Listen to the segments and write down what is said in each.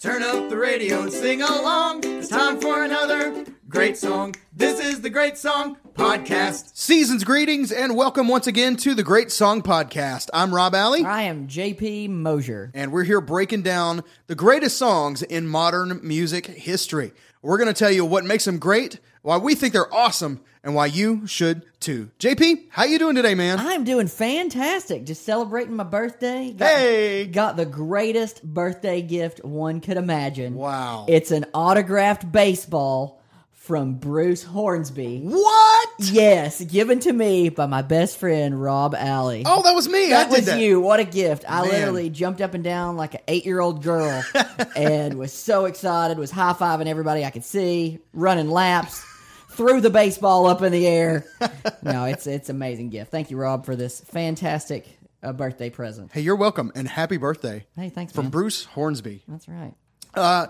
Turn up the radio and sing along. It's time for another great song. This is the Great Song Podcast. Season's greetings and welcome once again to the Great Song Podcast. I'm Rob Alley, I am JP Mosier. and we're here breaking down the greatest songs in modern music history. We're going to tell you what makes them great, why we think they're awesome, and why you should too. JP, how you doing today, man? I'm doing fantastic. Just celebrating my birthday. Got, Hey! Got the greatest birthday gift one could imagine. Wow. It's an autographed baseball from Bruce Hornsby. What? Yes, given to me by my best friend Rob Alley. Oh, that was me. That I did was that. you. What a gift. I Man. literally jumped up and down like an eight year old girl and was so excited, was high fiving everybody I could see, running laps, threw the baseball up in the air. No, it's it's an amazing gift. Thank you, Rob, for this fantastic uh, birthday present. Hey, you're welcome and happy birthday Hey, thanks, from man. Bruce Hornsby. That's right. Uh,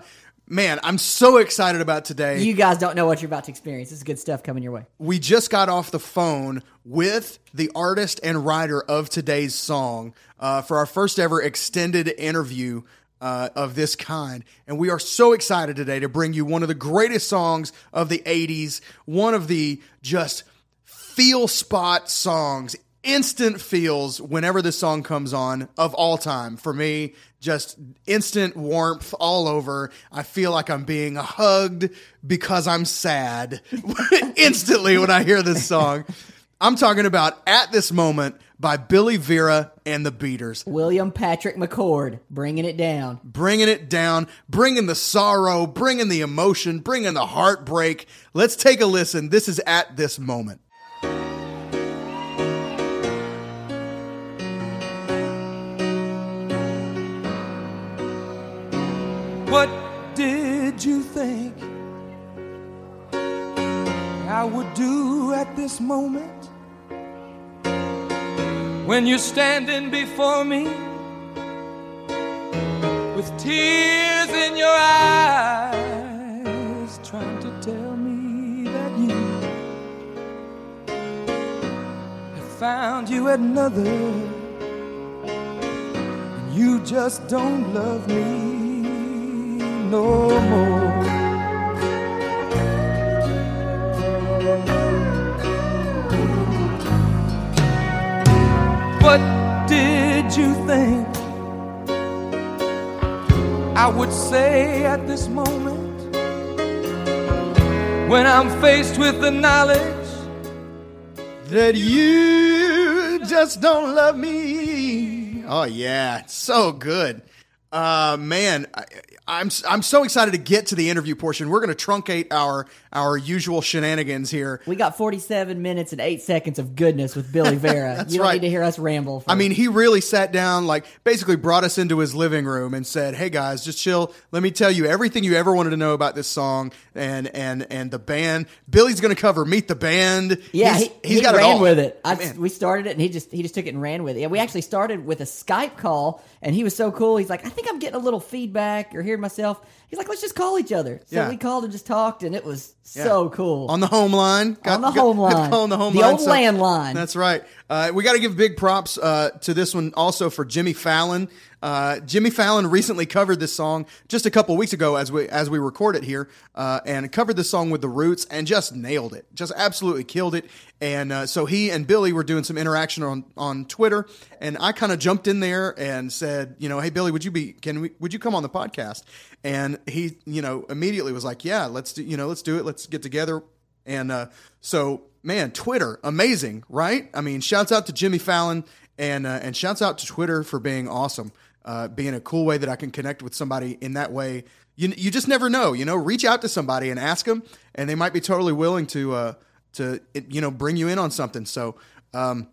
man, I'm so excited about today. You guys don't know what you're about to experience. This is good stuff coming your way. we just got off the phone with the artist and writer of today's song uh, for our first ever extended interview uh, of this kind. And we are so excited today to bring you one of the greatest songs of the 80s, one of the just feel spot songs. Instant feels whenever this song comes on of all time for me. Just instant warmth all over. I feel like I'm being hugged because I'm sad instantly when I hear this song. I'm talking about At This Moment by Billy Vera and the Beaters. William Patrick McCord bringing it down. Bringing it down, bringing the sorrow, bringing the emotion, bringing the heartbreak. Let's take a listen. This is At This Moment. I would do at this moment when you're standing before me with tears in your eyes, trying to tell me that you have found you another and you just don't love me no more. What did you think I would say at this moment when I'm faced with the knowledge? that you just don't love me. Oh yeah, it's so good. Uh, man, I, I'm I'm so excited to get to the interview portion. We're going to truncate our our usual shenanigans here. We got 47 minutes and 8 seconds of goodness with Billy Vera. you don't right. need to hear us ramble. For I mean, he really sat down, like basically brought us into his living room and said, "Hey guys, just chill. Let me tell you everything you ever wanted to know about this song and and and the band. Billy's going to cover Meet the Band. Yeah, he's, he, he's he got ran it all with it. I, we started it, and he just he just took it and ran with it. Yeah, we actually started with a Skype call, and he was so cool. He's like, I think I'm getting a little feedback or hearing myself. He's like, let's just call each other. So Yeah. we called and just talked, and it was so cool. on the home line. On the home line. on the home The line. old landline. That's right. Uh, we got to give big props uh, to this one also for Jimmy Fallon. Uh, Jimmy Fallon recently covered this song just a couple weeks ago as we as we record it here, uh, and covered this song with the Roots and just nailed it, just absolutely killed it. And uh, so he and Billy were doing some interaction on on Twitter, and I kind of jumped in there and said, you know, hey Billy, would you be can we would you come on the podcast? And he, you know, immediately was like, yeah, let's do you know let's do it, let's get together. And uh, so, man, Twitter, amazing, right? I mean, shouts out to Jimmy Fallon and uh, and shouts out to Twitter for being awesome, uh, being a cool way that I can connect with somebody in that way. You you just never know, you know. Reach out to somebody and ask them, and they might be totally willing to uh, to you know bring you in on something. So. Um,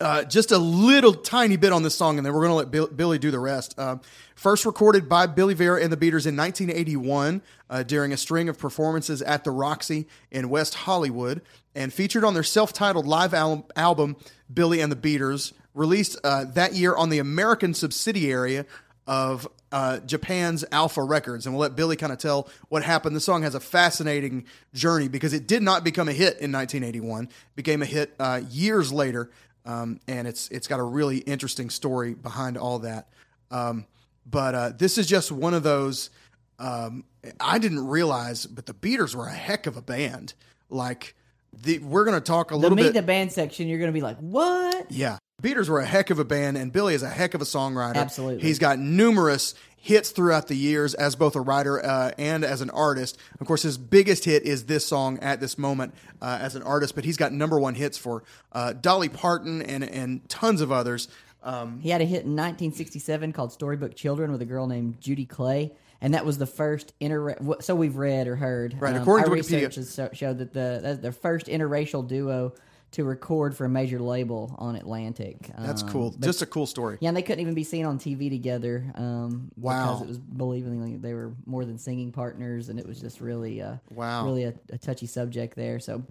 uh, just a little tiny bit on this song, and then we're going to let Bill, Billy do the rest. Uh, first recorded by Billy Vera and the Beaters in 1981 uh, during a string of performances at the Roxy in West Hollywood, and featured on their self titled live al- album, Billy and the Beaters, released uh, that year on the American subsidiary of uh, Japan's Alpha Records. And we'll let Billy kind of tell what happened. The song has a fascinating journey because it did not become a hit in 1981, became a hit uh, years later. Um, and it's it's got a really interesting story behind all that. Um, but uh, this is just one of those. Um, I didn't realize, but the Beaters were a heck of a band. Like the, we're going to talk a The little meet bit. the band section, you're going to be like, what? Yeah. Beaters were a heck of a band, and Billy is a heck of a songwriter. Absolutely. He's got numerous hits throughout the years as both a writer uh, and as an artist. Of course, his biggest hit is this song at this moment uh, as an artist, but he's got number one hits for uh, Dolly Parton and, and tons of others. Um, He had a hit in 1967 called Storybook Children with a girl named Judy Clay. And that was the first inter. So we've read or heard. Right, Um, according our to Wikipedia- research showed that the the first interracial duo to record for a major label on Atlantic. that's Um, cool. but- Just a cool story. yeah, and they couldn't even be seen on TV together. Um, Wow. Because it was believingly they were more than singing partners, and it was just really, uh, Wow. really a, a touchy subject there. So,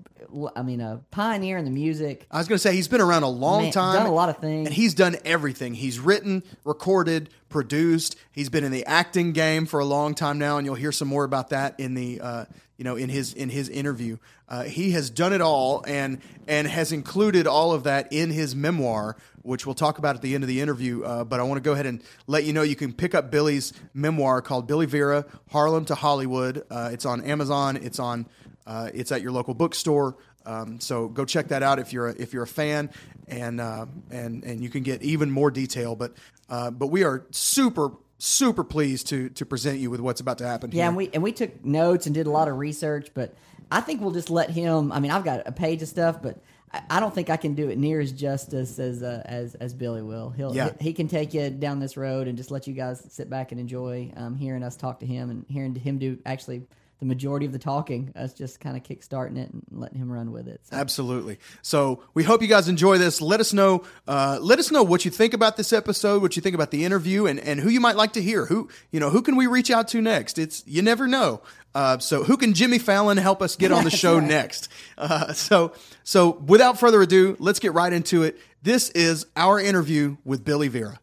I mean, a pioneer in the music. I was going to say he's been around a long Man, time, done a lot of things. and he's done everything. He's written, recorded, produced. He's been in the acting game for a long time now, and you'll hear some more about that in the uh, you know in his in his interview. Uh, he has done it all, and and has included all of that in his memoir, which we'll talk about at the end of the interview. Uh, but I want to go ahead and let you know you can pick up Billy's memoir called Billy Vera: Harlem to Hollywood. Uh, it's on Amazon. It's on. Uh, it's at your local bookstore. Um, so go check that out if you're a, if you're a fan, and uh, and and you can get even more detail. But uh, but we are super super pleased to to present you with what's about to happen. Yeah, here. and we and we took notes and did a lot of research, but I think we'll just let him. I mean, I've got a page of stuff, but I, I don't think I can do it near as justice as uh, as as Billy will. He'll Yeah. he, he can take you down this road and just let you guys sit back and enjoy um, hearing us talk to him and hearing him do actually the majority of the talking. Us just kind of kickstarting it and letting him run with it. So. Absolutely. So we hope you guys enjoy this. Let us know. Uh, let us know what you think about this episode, what you think about the interview, and, and who you might like to hear. Who you know who can we reach out to next? It's you never know. Uh, so who can Jimmy Fallon help us get on the show next? Uh, so so without further ado, let's get right into it. This is our interview with Billy Vera.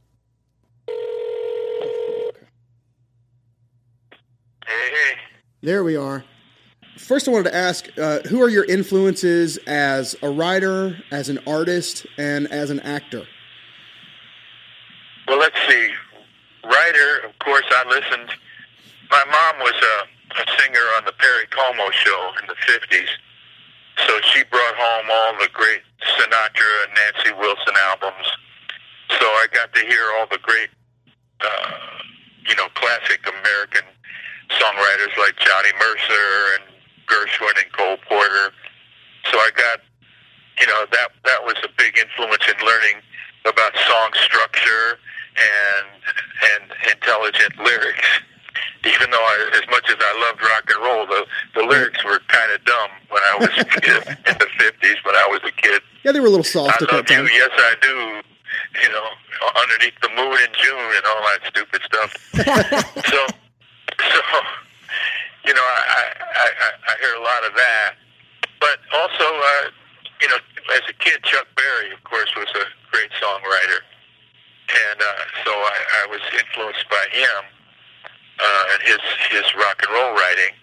Hey, hey. There we are. First, I wanted to ask, uh, who are your influences as a writer, as an artist, and as an actor? Well, let's see. Writer, of course, I listened. My mom was a, a singer on the Perry Como show in the 50s. So she brought home all the great Sinatra and Nancy Wilson albums. So I got to hear all the great, uh, you know, classic American songwriters like Johnny Mercer and Gershwin and Cole Porter. So I got, you know, that that was a big influence in learning about song structure and and intelligent lyrics. Even though I, as much as I loved rock and roll, the the lyrics were kind of dumb when I was in the fifties. When I was a kid, Yeah, they were a little soft I at love that you, yes I do. You know, underneath the moon in June and all that stupid stuff. so, so, you know, I, I, I, hear a lot of that. But also, uh, you know, as a kid, Chuck Berry, of course, was a great songwriter. And uh, so I, I was influenced by him uh, and his, his rock and roll writing.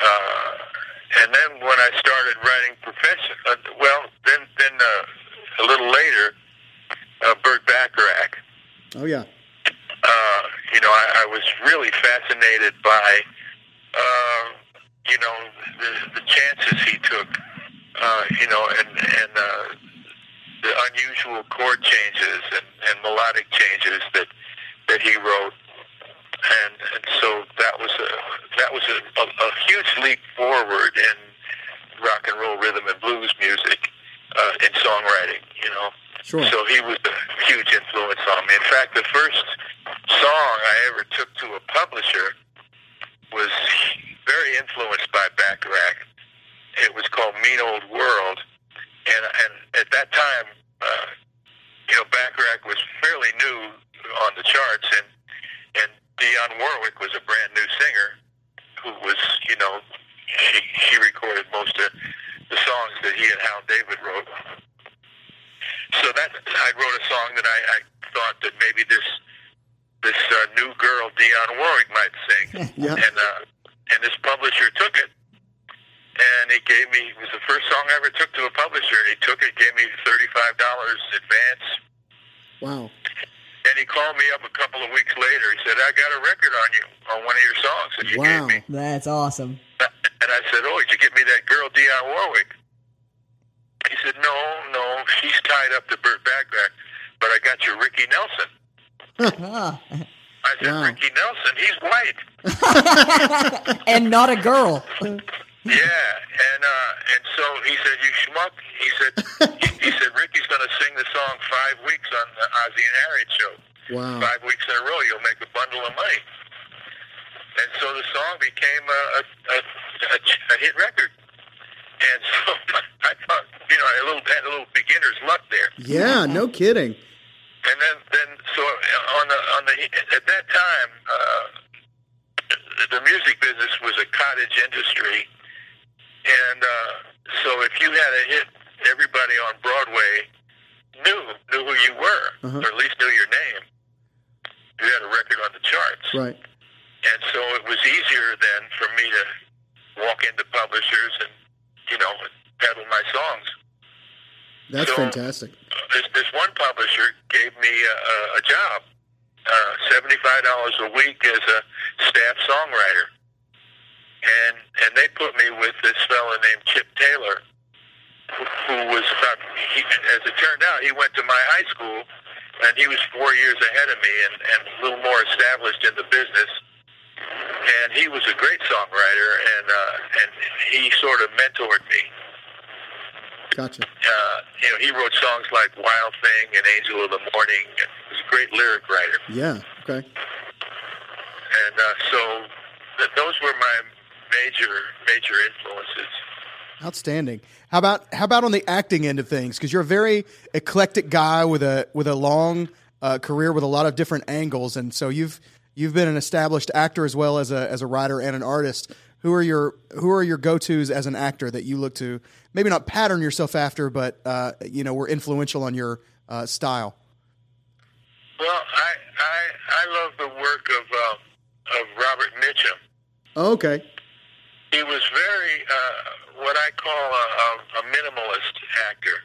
Uh, and then when I started writing profession, uh, well, then then uh, a little later, uh, Burt Bacharach. Oh yeah. Uh, you know, I, I was really fascinated by, uh, you know, the, the chances he took. Uh, you know, and and uh, the unusual chord changes and, and melodic changes that that he wrote and and so that was a that was a, a, a huge leap forward in rock and roll rhythm and blues music uh, in songwriting. You know, Sure. so he was a huge influence on me. In fact, the first song I ever took to a publisher was very influenced by Bacharach. It was called Mean Old World, and and at that time, uh, you know, Bacharach was fairly new on the charts, and and Dionne Warwick was a brand new singer who was, you know, she she recorded most of the songs that he and Hal David wrote. So that I wrote a song that I, I thought that maybe this this uh, new girl Dionne Warwick might sing, Yeah. and uh, and this publisher took it, and he gave me it was the first song I ever took to a publisher, and he took it, gave me thirty five dollars advance, Wow. and he called me up a couple of weeks later. He said, "I got a record on you on one of your songs that you Wow. gave me." That's awesome. And I said, "Oh, did you get me that girl Dionne Warwick?" He said, "No, no, she's tied up to Burt Bacharach, but I got you Ricky Nelson." I said, Wow. "Ricky Nelson, he's white." and not a girl. Yeah, and uh, and so he said, "You schmuck." He said, he, he said, "Ricky's going to sing the song five weeks on the Ozzie and Harriet show. Wow. Five weeks in a row, you'll make a bundle of money." And so the song became a a, a, a, hit record. And so I thought, you know, a little had a little beginner's luck there. Yeah, no kidding. And then, then so on the on the at that time, uh, the music business was a cottage industry, and uh, so if you had a hit, everybody on Broadway knew knew who you were, Uh-huh. or at least knew your name. You had a record on the charts, Right. And so it was easier then for me to walk into publishers and you know peddle my songs That's So- fantastic. this this one publisher gave me a, a, job, uh, seventy five dollars a week as a staff songwriter, and and they put me with this fellow named Chip Taylor, who, who was about he, as it turned out he went to my high school, and he was four years ahead of me and, and a little more established in the business. And he was a great songwriter, and uh, and he sort of mentored me Gotcha. uh, you know, he wrote songs like Wild Thing and Angel of the Morning. And he was a great lyric writer. Yeah. Okay. And uh, so th- those were my major, major influences. Outstanding. How about how about on the acting end of things? Because you're a very eclectic guy with a with a long uh, career with a lot of different angles, and so you've you've been an established actor as well as a as a writer and an artist. Who are your who are your go tos as an actor that you look to? Maybe not pattern yourself after, but uh, you know were influential on your uh, style. Well, I, I, I love the work of, uh, of Robert Mitchum. Oh, okay. He was very, uh, what I call a, a, a minimalist actor.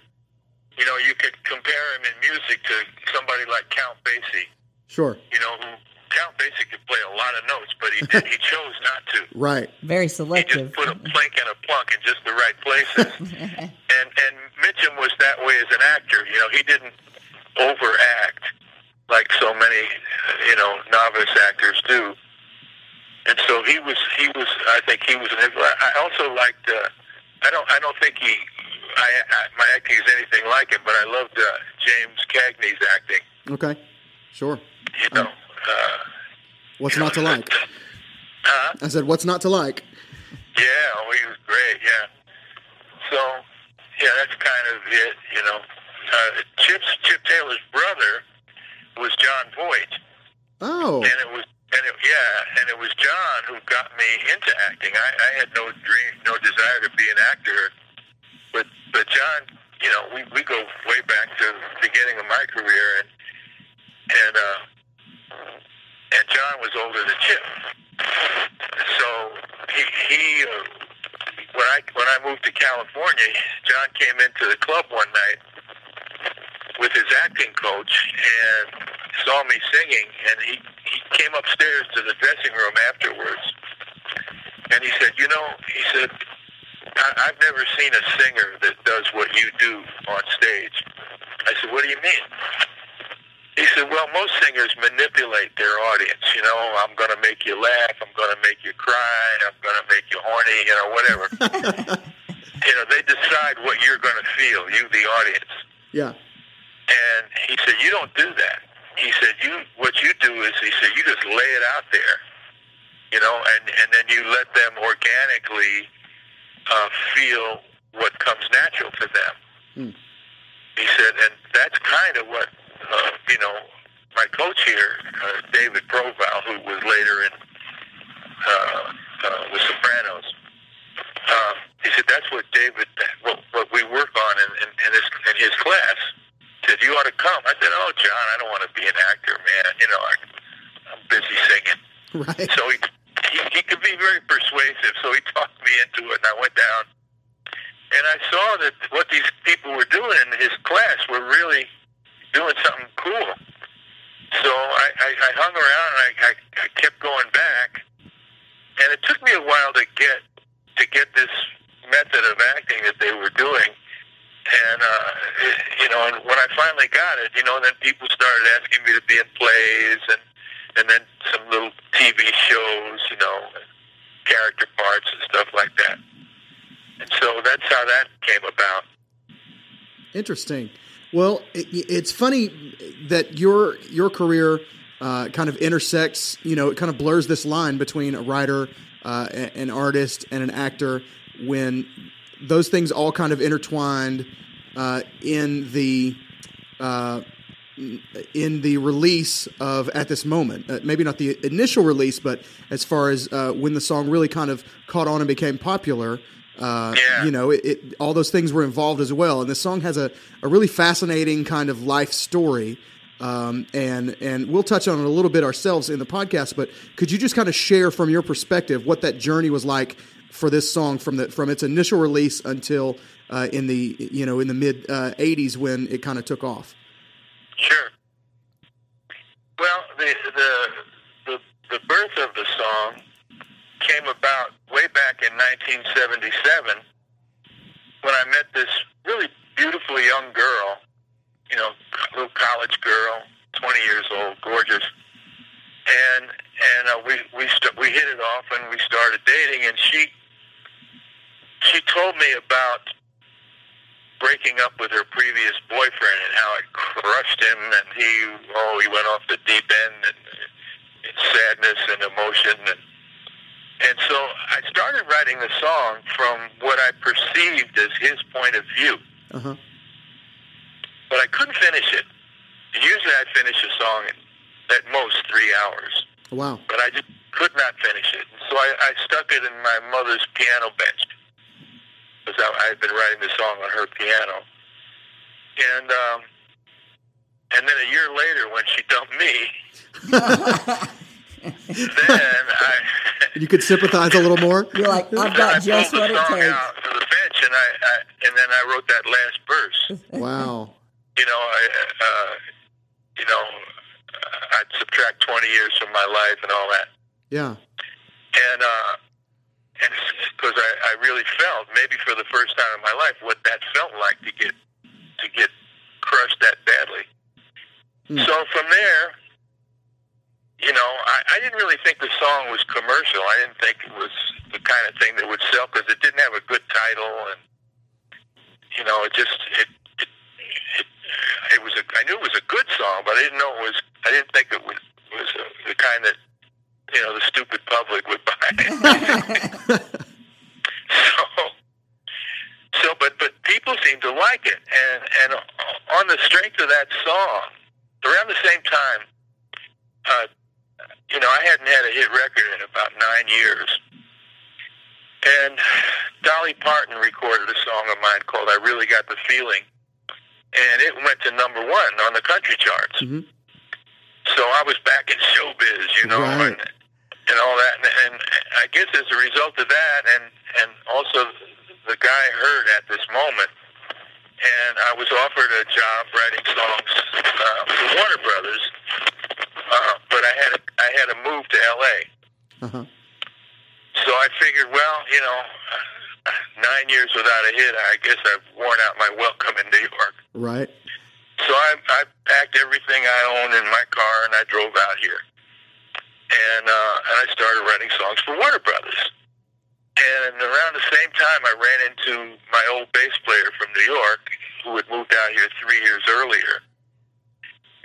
You know, you could compare him in music to somebody like Count Basie. Sure. You know, who Count Basie could play a lot of notes, but he did, he chose not to. Right. Very selective. He selective. just put a plink and a plunk in just the right places. and and Mitchum was that way as an actor. You know, he didn't overact like so many, you know, novice actors do. And so he was. He was. I think he was an. influ- I also liked. Uh, I don't. I don't think he. I, I my acting is anything like him, but I loved uh, James Cagney's acting. Okay. Sure. You know. Uh, What's not to like? huh? I said, what's not to like? Yeah, oh, he was great. Yeah. So, yeah, that's kind of it. You know, uh, Chip's Chip Taylor's brother was Jon Voight, Oh. and it was and it, yeah, and it was Jon who got me into acting. I, I had no dream, no desire to be an actor, but but Jon, you know, we we go way back to the beginning of my career, and and uh, and Jon was older than Chip, so he he. Uh, when I when I moved to California, Jon came into the club one night with his acting coach and saw me singing, and he he came upstairs to the dressing room afterwards, and he said, "You know," he said, I, "I've never seen a singer that does what you do on stage." I said, "What do you mean?" He said, "Well, most singers manipulate their audience. You know, I'm going to make you laugh. I'm going to make you cry. I'm going to make you horny. You know, whatever. you know, they decide what you're going to feel. You, the audience." Yeah. And he said, "You don't do that." He said, "You what you do is," he said, "you just lay it out there, you know, and and then you let them organically uh, feel what comes natural to them." Hmm. He said, and that's kind of what uh, you know. My coach here, uh, David Proval, who was later in uh, uh, The Sopranos, uh, he said that's what David, what, what we work on in, in, in his in his class. Said you ought to come. I said, oh Jon, I don't want to be an actor, man. You know, I, I'm busy singing. Right. So he, he he could be very persuasive. So he talked me into it, and I went down, and I saw that what these people were doing in his class were really doing something cool. So I, I, I hung around and I, I, I kept going back, and it took me a while to get to get this method of acting that they were doing. And uh, you know, and when I finally got it, you know, then people started asking me to be in plays and and then some little TV shows, you know, character parts and stuff like that. And so that's how that came about. Interesting. Well, it, it's funny that your your career uh, kind of intersects. You know, it kind of blurs this line between a writer, uh, an artist, and an actor when those things all kind of intertwined uh, in the uh, in the release of at this moment. Uh, maybe not the initial release, but as far as uh, when the song really kind of caught on and became popular. Uh, Yeah. You know, it, it, all those things were involved as well. And the song has a, a really fascinating kind of life story. Um, and and we'll touch on it a little bit ourselves in the podcast. But could you just kind of share from your perspective what that journey was like for this song from the from its initial release until uh, in the you know in the mid uh, '80s when it kind of took off? Sure. Well, the the the the birth of the song came about way back in 1977 when I met this really beautiful young girl, you know, little college girl, 20 years old, gorgeous, and and uh, we we st- we hit it off and we started dating, and she she told me about breaking up with her previous boyfriend and how it crushed him and he oh he went off the deep end and, and sadness and emotion and and so I started writing the song from what I perceived as his point of view Uh huh. but I couldn't finish it usually I finish a song in at most three hours Wow. but I just could not finish it. So I, I stuck it in my mother's piano bench because I, I had been writing the song on her piano. And um, and then a year later, when she dumped me, then I You could sympathize a little more. You're like, I've then I got just what it takes. to the bench, and I, I and then I wrote that last verse. Wow. You know, I uh, you know, I'd subtract twenty years from my life and all that. Yeah. and uh, and because I, I really felt maybe for the first time in my life what that felt like to get to get crushed that badly. Hmm. So from there, you know, I, I didn't really think the song was commercial. I didn't think it was the kind of thing that would sell because it didn't have a good title, and you know, it just it it it, it was a I knew it was a good song, but I didn't know it was. I didn't think it was was a, the kind that you know the stupid public would buy. so, so, but but people seem to like it, and and on the strength of that song, around the same time, uh, you know, I hadn't had a hit record in about nine years, and Dolly Parton recorded a song of mine called "I Really Got the Feeling," and it went to number one on the country charts. Mhm. So I was back in showbiz, you know, Right. and and all that, and, and I guess as a result of that, and and also the guy heard at this moment, and I was offered a job writing songs uh, for Warner Brothers, uh, but I had I had to move to L.A. Uh huh. So I figured, well, you know, nine years without a hit, I guess I've worn out my welcome in New York. Right. So I, I packed everything I owned in my car and I drove out here. And, uh, and I started writing songs for Warner Brothers. And around the same time, I ran into my old bass player from New York who had moved out here three years earlier.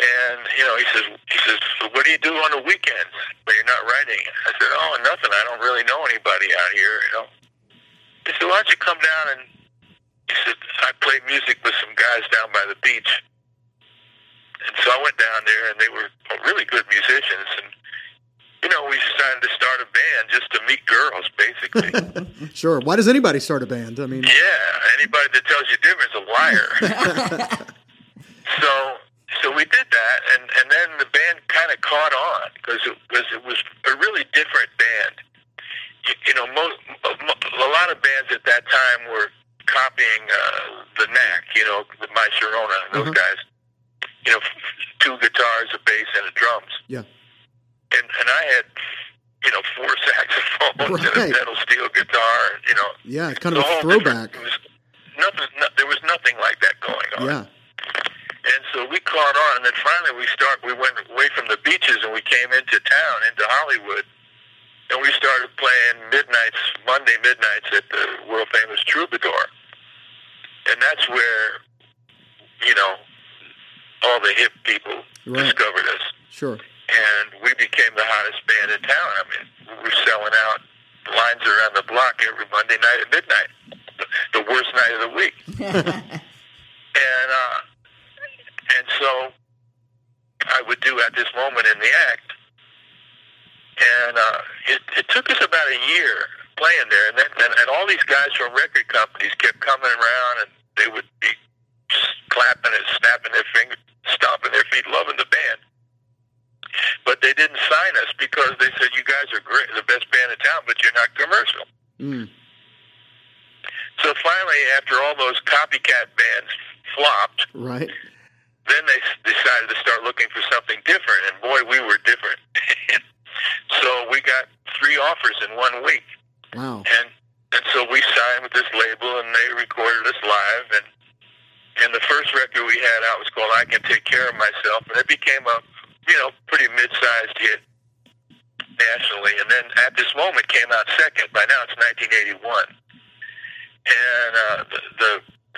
And, you know, he says, he says, so what do you do on the weekends when you're not writing? I said, oh, nothing. I don't really know anybody out here, you know. He said, why don't you come down and, he said, I play music with some guys down by the beach. And so I went down there, and they were really good musicians. And you know, we decided to start a band just to meet girls, basically. Sure. Why does anybody start a band? I mean, yeah, anybody that tells you different is a liar. so, so we did that, and and then the band kind of caught on because it was it was a really different band. You, you know, most a lot of bands at that time were copying uh, the Knack. You know, the My Sharona, those Mhm. guys. You know, two guitars, a bass, and a drums, Yeah. And and I had you know four saxophones and a pedal steel guitar, you know Yeah. It's kind of a throwback. was nothing. No, there was nothing like that going on. Yeah. And so we caught on, and then finally we start. We went away from the beaches, and we came into town, into Hollywood, and we started playing midnights, Monday midnights at the world famous Troubadour, and that's where, you know, all the hip people Right. discovered us, Sure. And we became the hottest band in town. I mean, we were selling out lines around the block every Monday night at midnight, the, worst night of the week and uh, and so I would do at this moment in the act, and uh, it, it took us about a year playing there, and then and, and all these guys from record companies kept coming around, and they would be clapping and snapping their fingers, stomping their feet, loving the band. But they didn't sign us because they said you guys are great, the best band in town, but you're not commercial. Mm. So finally, after all those copycat bands flopped, Right. then they decided to start looking for something different, and boy, we were different. so we got three offers in one week, Wow. and and so we signed with this label, and they recorded us live, and and the first record we had out was called "I Can Take Care of Myself," and it became a you know pretty mid-sized hit nationally, and then at this moment came out second. By now it's 1981, and uh, the, the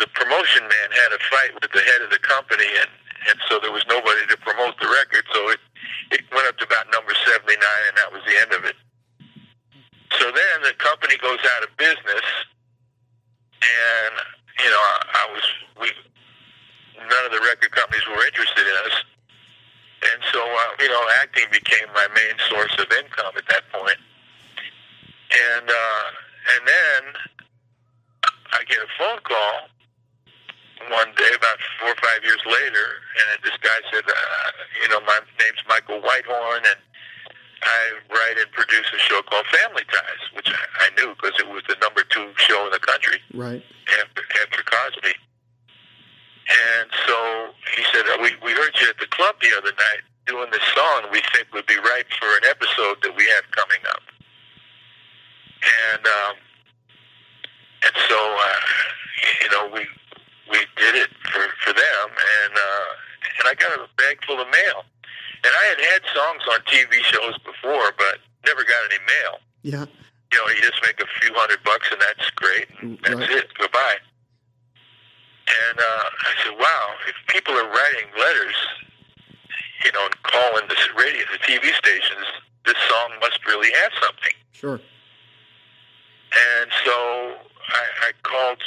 the promotion man had a fight with the head of the company, and and so there was nobody to promote the record, so it it went up to about number 79, and that was the end of it. So then the company goes out of business, and you know I, I was we none of the record companies were interested in us, and so uh, you know acting became my main source of income at that point. and uh, and then I get a phone call one day about four or five years later, and this guy said, uh, you know, my name's Michael Weithorn, and I write and produce a show called Family Ties, which I, I knew because it was the number two show in the country Right. after after Cosby. And so he said, uh, "We we heard you at the club the other night doing this song. We think would be right for an episode that we have coming up." And um, and so uh, you know we we did it for for them, and uh, and I got a bag full of mail. And I had had songs on TV shows before, but never got any mail Yeah. you know, you just make a few hundred bucks and that's great. And that's Right. it. Goodbye. And uh, I said, wow, if people are writing letters, you know, and calling the radio, the TV stations, this song must really have something. Sure. And so I, I called,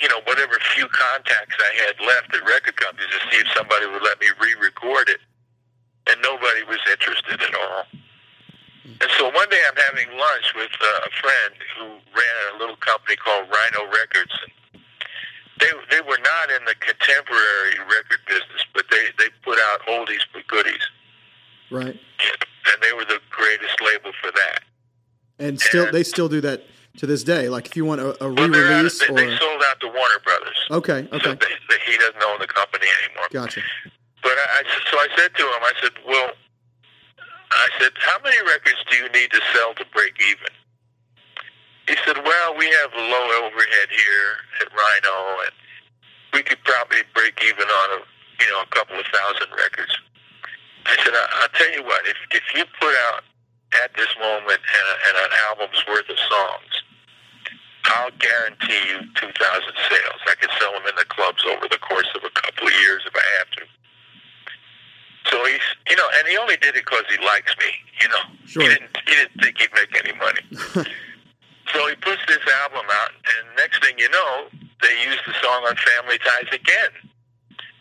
you know, whatever few contacts I had left at record companies to see if somebody would let me re-record it. And nobody was interested at all. And so one day I'm having lunch with uh, a friend who ran a little company called Rhino Records. And they they were not in the contemporary record business, but they they put out oldies but goodies, Right. and they were the greatest label for that. And still, they still do that to this day. Like if you want a, a Well, they're out, re-release they, or they sold out to Warner Brothers. okay, So okay, they, they, he doesn't own the company anymore. gotcha. But I, I so I said to him, I said, well, I said, how many records do you need to sell to break even? He said, well, we have low overhead here at Rhino, and we could probably break even on a you know a couple of thousand records. I said, I, I'll tell you what, if if you put out at this moment and, a, an album's worth of songs, I'll guarantee you 2,000 sales. I could sell them in the clubs over the course of a couple of years if I have to. So he's, you know, and he only did it because he likes me, you know. Sure. He didn't, he didn't think he'd make any money. so he puts this album out, and next thing you know, they use the song on Family Ties again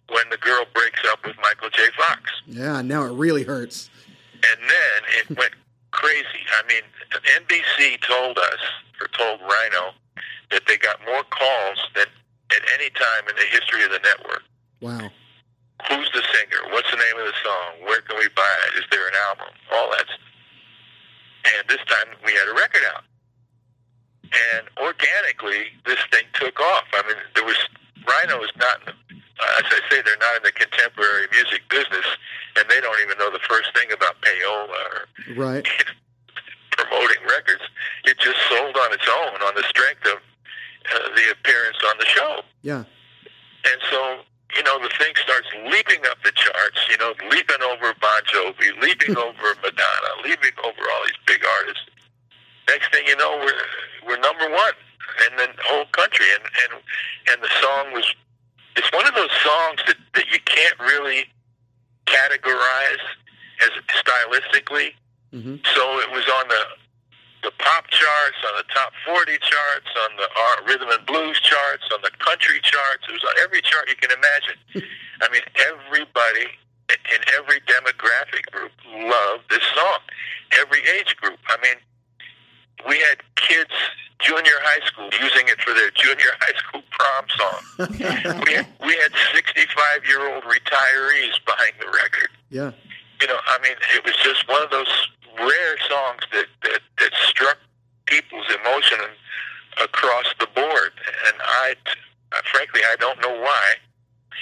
when the girl breaks up with Michael J. Fox. Yeah. Now it really hurts. And then it went crazy. I mean, NBC told us, or told Rhino, that they got more calls than at any time in the history of the network. Wow. Who's the singer? What's the name of the song? Where can we buy it? Is there an album? All that. And this time we had a record out. And organically, this thing took off. I mean, there was Rhino is not. In the, as I say, they're not in the contemporary music business, and they don't even know the first thing about payola or Right. promoting records. It just sold on its own on the strength of uh, the appearance on the show. Yeah. And so, you know, the thing starts leaping up the charts, you know, leaping over Bon Jovi, leaping over Madonna, leaping over all these big artists. Next thing you know, we're we're number one in the whole country, and and and the song was. It's one of those songs that that you can't really categorize as stylistically. Hmm So it was on the the pop charts, on the top 40 charts, on the uh, rhythm and blues charts, on the country charts. It was on every chart you can imagine. I mean, everybody in every demographic group loved this song. Every age group. I mean, we had kids, junior high school, using it for their junior high school prom song. we had, we had 65 year old retirees buying the record Yeah. you know, I mean, it was just one of those rare songs that that, that struck people's emotion across the board, and I, uh, frankly, I don't know why.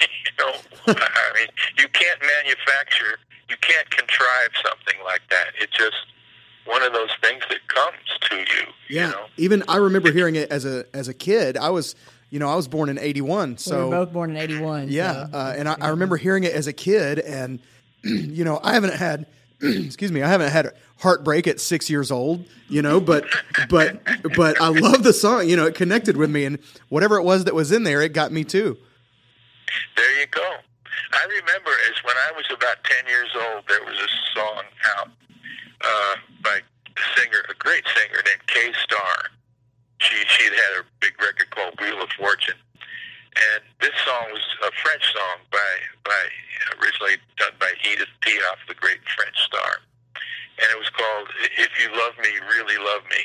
you know, I mean, you can't manufacture, you can't contrive something like that. It's just one of those things that comes to you. Yeah. You know? Even I remember hearing it as a as a kid. I was, you know, I was born in '81, we so were both born in '81. Yeah, so- uh, and I, I remember hearing it as a kid, and you know, I haven't had, excuse me, I haven't had heartbreak at six years old, you know, but but but I love the song. You know, it connected with me, and whatever it was that was in there, it got me too. There you go. I remember as when I was about 10 years old, there was a song out uh, by a singer, a great singer named Kay Starr. She she had a big record called Wheel of Fortune, and this song was a French song by by originally done by Edith Piaf, the great French star, and it was called "If You Love Me, Really Love Me,"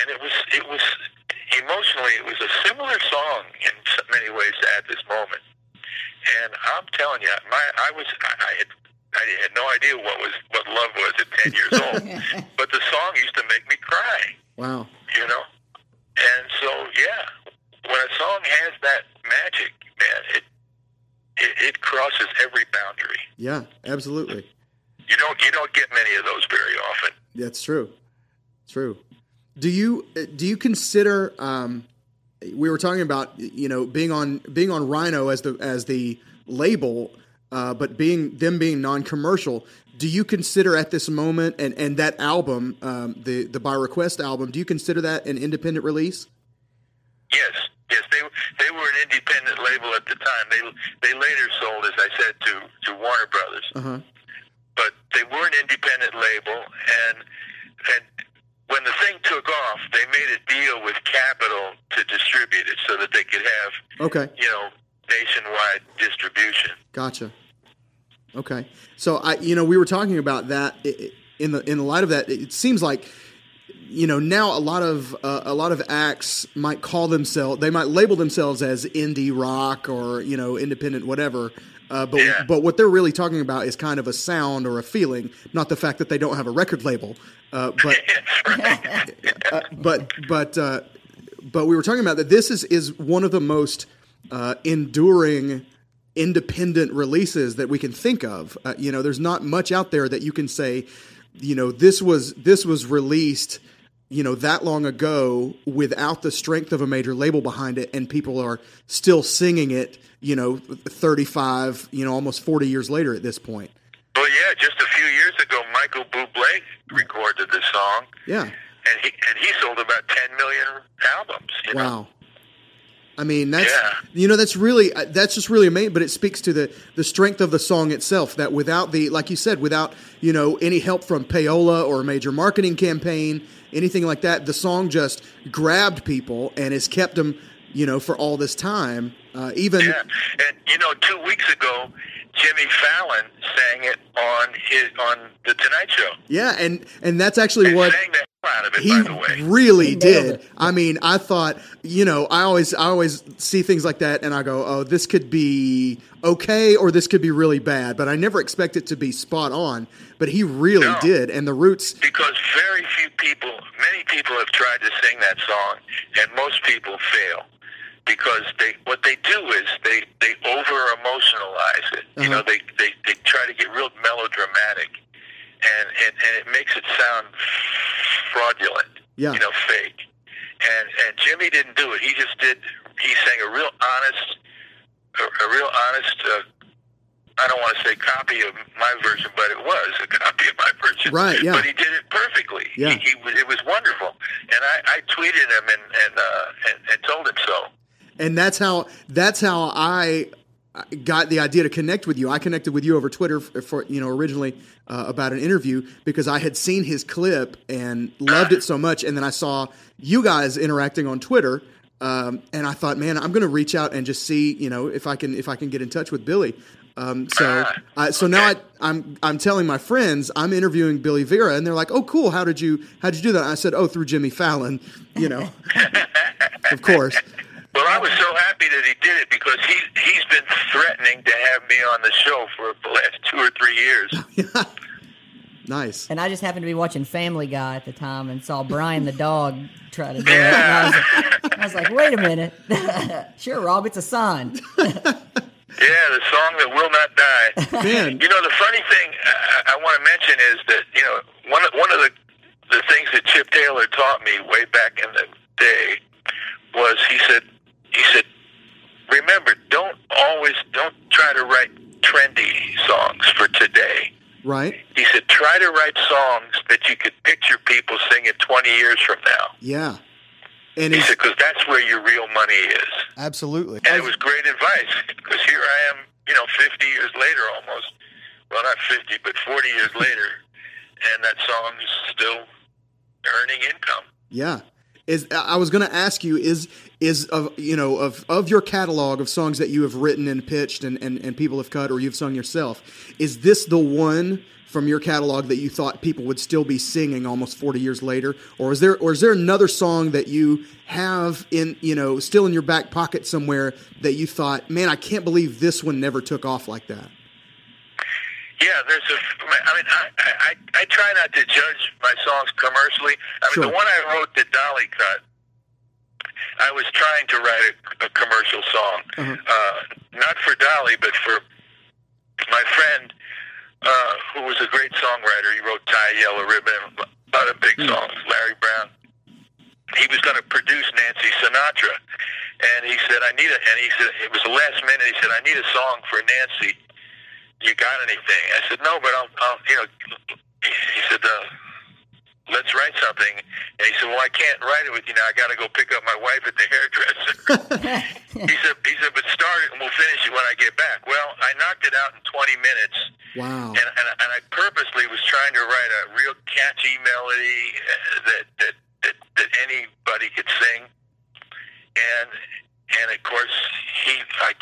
and it was it was emotionally it was a similar song in so many ways to at this moment. And I'm telling you, my I was I, I had I had no idea what was what love was at ten years old, but the song used to make me cry, Wow. you know. And so yeah, when a song has that magic, man, it it, it crosses every boundary. Yeah, absolutely. You don't you don't get many of those very often. That's true. True. Do you do you consider? Um, we were talking about you know being on being on Rhino as the as the label, uh, but being them being non-commercial. Do you consider at this moment and, and that album, um, the the by request album, do you consider that an independent release? Yes, yes, they they were an independent label at the time. They they later sold, as I said, to to Warner Brothers. Uh huh. but they were an independent label and and when the thing took off they made a deal with Capitol to distribute it so that they could have Okay. you know nationwide distribution Gotcha. Okay. So I, you know, we were talking about that in the in the light of that. It seems like, you know, now a lot of uh, a lot of acts might call themselves, they might label themselves as indie rock or you know independent whatever. Uh, but Yeah. but what they're really talking about is kind of a sound or a feeling, not the fact that they don't have a record label. Uh, but uh, but but uh, but we were talking about that this is is one of the most uh, enduring independent releases that we can think of. Uh, you know, there's not much out there that you can say, you know, this was this was released, you know, that long ago without the strength of a major label behind it, and people are still singing it. You know, 35, you know, almost 40 years later at this point. well yeah just a few years ago Michael Bublé recorded this song Yeah. and he and he sold about 10 million albums you know? I mean, that's Yeah. you know that's really uh, that's just really amazing. But it speaks to the the strength of the song itself. That without the like you said, without you know any help from payola or a major marketing campaign, anything like that, the song just grabbed people and has kept them you know for all this time. Uh, even Yeah, and you know, two weeks ago, Jimmy Fallon sang it on his on the Tonight Show. yeah, and and that's actually And what sang the out of it, he by the way. really nailed did. it. I mean, I thought, you know, I always, I always see things like that, and I go, "Oh, this could be okay, or this could be really bad." But I never expect it to be spot on. But he really No. did, and the roots. Because very few people, many people have tried to sing that song, and most people fail. Because they what they do is they they over emotionalize it. You know, they, they they try to get real melodramatic, and and, and it makes it sound fraudulent. Yeah. You know, fake. And and Jimmy didn't do it. He just did. He sang a real honest, a, a real honest. Uh, I don't want to say copy of my version, but it was a copy of my version. Right, yeah. But he did it perfectly. Yeah. He, he it was wonderful, and I, I tweeted him and and, uh, and and told him so. And that's how that's how I got the idea to connect with you. I connected with you over Twitter for, you know originally uh, about an interview because I had seen his clip and loved it so much, and then I saw you guys interacting on Twitter. Um, and I thought, man, I'm going to reach out and just see, you know, if I can if I can get in touch with Billy. Um, so, I, so now I, I'm I'm telling my friends I'm interviewing Billy Vera, and they're like, "Oh, cool. How did you how did you do that?" I said, "Oh, through Jimmy Fallon." You know, of course. Well, I was so happy that he did it because he he's been threatening to have me on the show for the last two or three years. Nice. And I just happened to be watching Family Guy at the time and saw Brian the dog try to do it. And I, was like, I was like, wait a minute. sure, Rob, it's a sign. Yeah, the song that will not die. Man. You know, the funny thing I, I want to mention is that you know one of, one of the the things that Chip Taylor taught me way back in the day was he said he said remember don't always don't try to write trendy songs for today. Right? He said try to write songs that you could picture people singing 20 years from now. Yeah. And He said because that's where your real money is. absolutely. And it was great advice because here I am, you know, 50 years later almost. Well, not 50, but 40 years later, and that song is still earning income. Yeah. Is I was going to ask you is is of you know of of your catalog of songs that you have written and pitched and, and and people have cut or you've sung yourself is this the one from your catalog that you thought people would still be singing almost 40 years later or is there or is there another song that you have in you know still in your back pocket somewhere that you thought man I can't believe this one never took off like that Yeah, there's a. I mean, I, I I try not to judge my songs commercially. I mean, Sure. the one I wrote, the Dolly cut. I was trying to write a, a commercial song, uh, not for Dolly, but for my friend, uh, who was a great songwriter. He wrote "Tie Yellow Ribbon," a lot of big songs. Larry Brown. He was going to produce Nancy Sinatra, and he said, "I need a." And he said, "It was the last minute." He said, "I need a song for Nancy." you got anything? I said, no, but I'll, I'll you know, he said, uh, let's write something. And he said, well, I can't write it with you now. I got to go pick up my wife at the hairdresser. he said, he said, but start it and we'll finish it when I get back. Well, I knocked it out in 20 minutes. wow And, and, and I purposely was trying to write a real catchy melody uh, that, that, that, that anybody could sing. And, and of course, he I,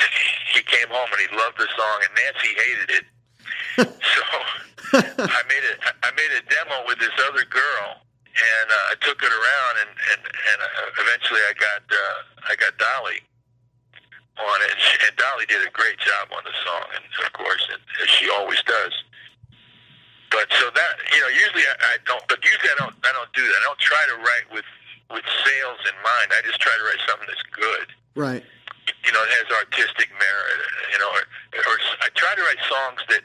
he came home and he loved the song, and Nancy hated it. so I made a I made a demo with this other girl, and uh, I took it around, and and, and uh, eventually I got uh, I got Dolly on it, and, she, and Dolly did a great job on the song, and of course, and, as she always does. But so that you know, usually I, I don't, but usually I don't I don't do that. I don't try to write with with sales in mind. I just try to write something that's good right you know, it has artistic merit, you know, or, or I try to write songs that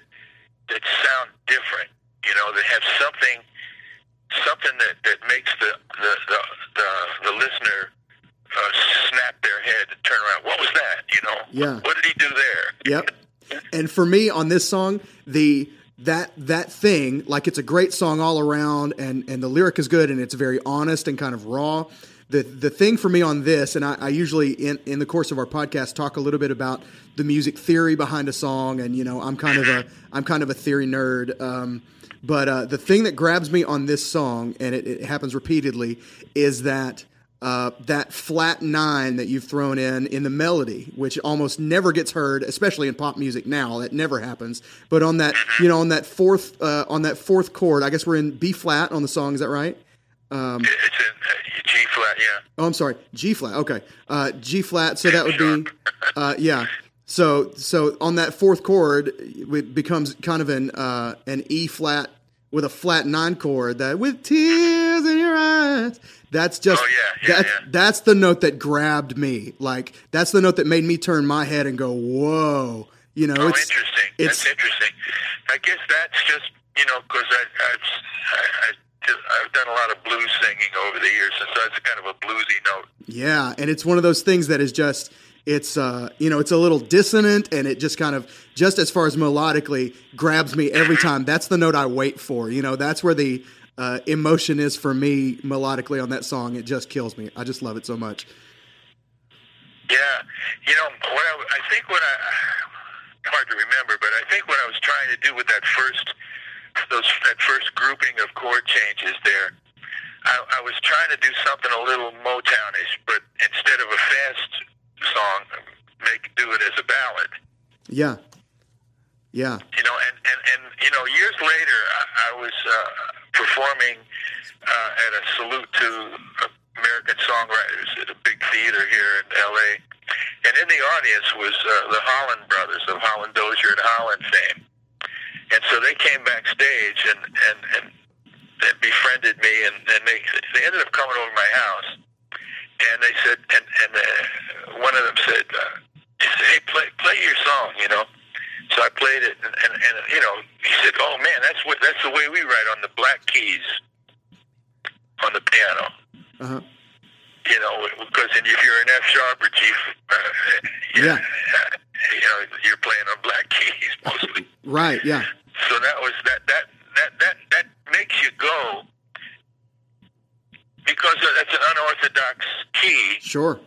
that sound different, you know, that have something something that, that makes the the the, the, the listener uh, snap their head and turn around. What was that? You know, Yeah. What did he do there? Yep. And for me on this song, the that that thing, like it's a great song all around, and and the lyric is good, and it's very honest and kind of raw. The the thing for me on this, and I, I usually in in the course of our podcast talk a little bit about the music theory behind a song, and you know I'm kind of a I'm kind of a theory nerd. Um, but uh, the thing that grabs me on this song, and it, it happens repeatedly, is that uh, that flat nine that you've thrown in in the melody, which almost never gets heard, especially in pop music now. That never happens. But on that, you know, on that fourth, uh, on that fourth chord, I guess we're in B flat on the song. Is that right? It's in uh, G flat, yeah. Oh, I'm sorry, G flat. Okay, uh, G flat. So that would be, uh, yeah. So so on that fourth chord, it becomes kind of an uh, an E flat with a flat nine chord. That with tears in your eyes, That's just Oh, yeah, yeah, that's yeah. that's the note that grabbed me. Like that's the note that made me turn my head and go, "Whoa!" You know, Oh, it's interesting. it's that's interesting. I guess that's just you know because I, I've I, I I've done a lot of blues singing over the years, and so it's kind of a bluesy note. yeah, and it's one of those things that is just it's uh you know it's a little dissonant and it just kind of just as far as melodically grabs me every time. That's the note I wait for. You know, that's where the uh, emotion is for me melodically on that song. It just kills me. I just love it so much. Yeah, you know what I, I think what I hard to remember, but I think what I was trying to do with that first those that first grouping of chord changes there, I, I was trying to do something a little Motownish, but instead of a fast song, make do it as a ballad. Yeah, yeah, You know, and and and you know, years later, I, I was uh, performing uh, at a salute to American songwriters at a big theater here in L.A. And in the audience was uh, the Holland brothers of Holland Dozier and Holland fame. And so they came backstage and and and, and befriended me, and, and they they ended up coming over to my house. And they said, and and uh, one of them said, uh, he said, "Hey, play play your song," you know. So I played it, and, and, and you know, he said, "Oh man, that's what that's the way we write on the black keys on the piano." uh-huh. You know, because if you're an F sharp or G, uh, Yeah. you know, you're playing on black keys mostly. right, yeah, So that was that that that that that makes you go because that's an unorthodox key. sure,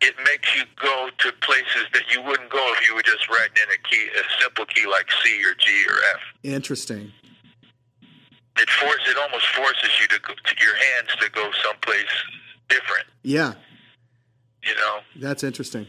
It makes you go to places that you wouldn't go if you were just writing in a key, a simple key like C or G or F. interesting. It force it almost forces you to go to your hands to go someplace different. Yeah, You know. that's interesting.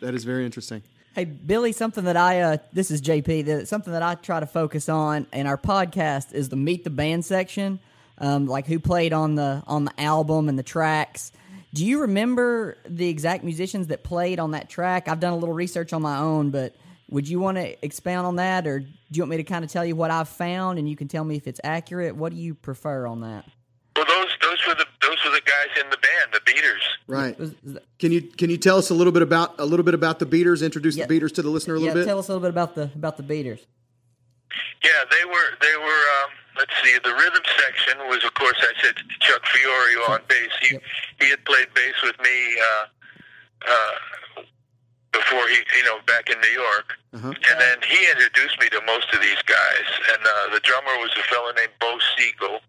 That is very interesting. Hey Billy, something that I uh, this is JP. That something that I try to focus on in our podcast is the meet the band section, um, like who played on the on the album and the tracks. Do you remember the exact musicians that played on that track? I've done a little research on my own, but would you want to expound on that, or do you want me to kind of tell you what I've found and you can tell me if it's accurate? What do you prefer on that? Well, those those were the those were the guys in the band, the Beaters. Right. Was- is that- Can you can you tell us a little bit about a little bit about the beaters? Introduce Yeah. the beaters to the listener a yeah, little bit. tell us a little bit about the about the beaters. Yeah, they were they were. Um, let's see, the rhythm section was, of course, I said Chuck Fiore on bass. He Yep. he had played bass with me uh, uh, before he, you know, back in New York. Uh-huh. And then he introduced me to most of these guys. And uh, the drummer was a fellow named Beau Segal.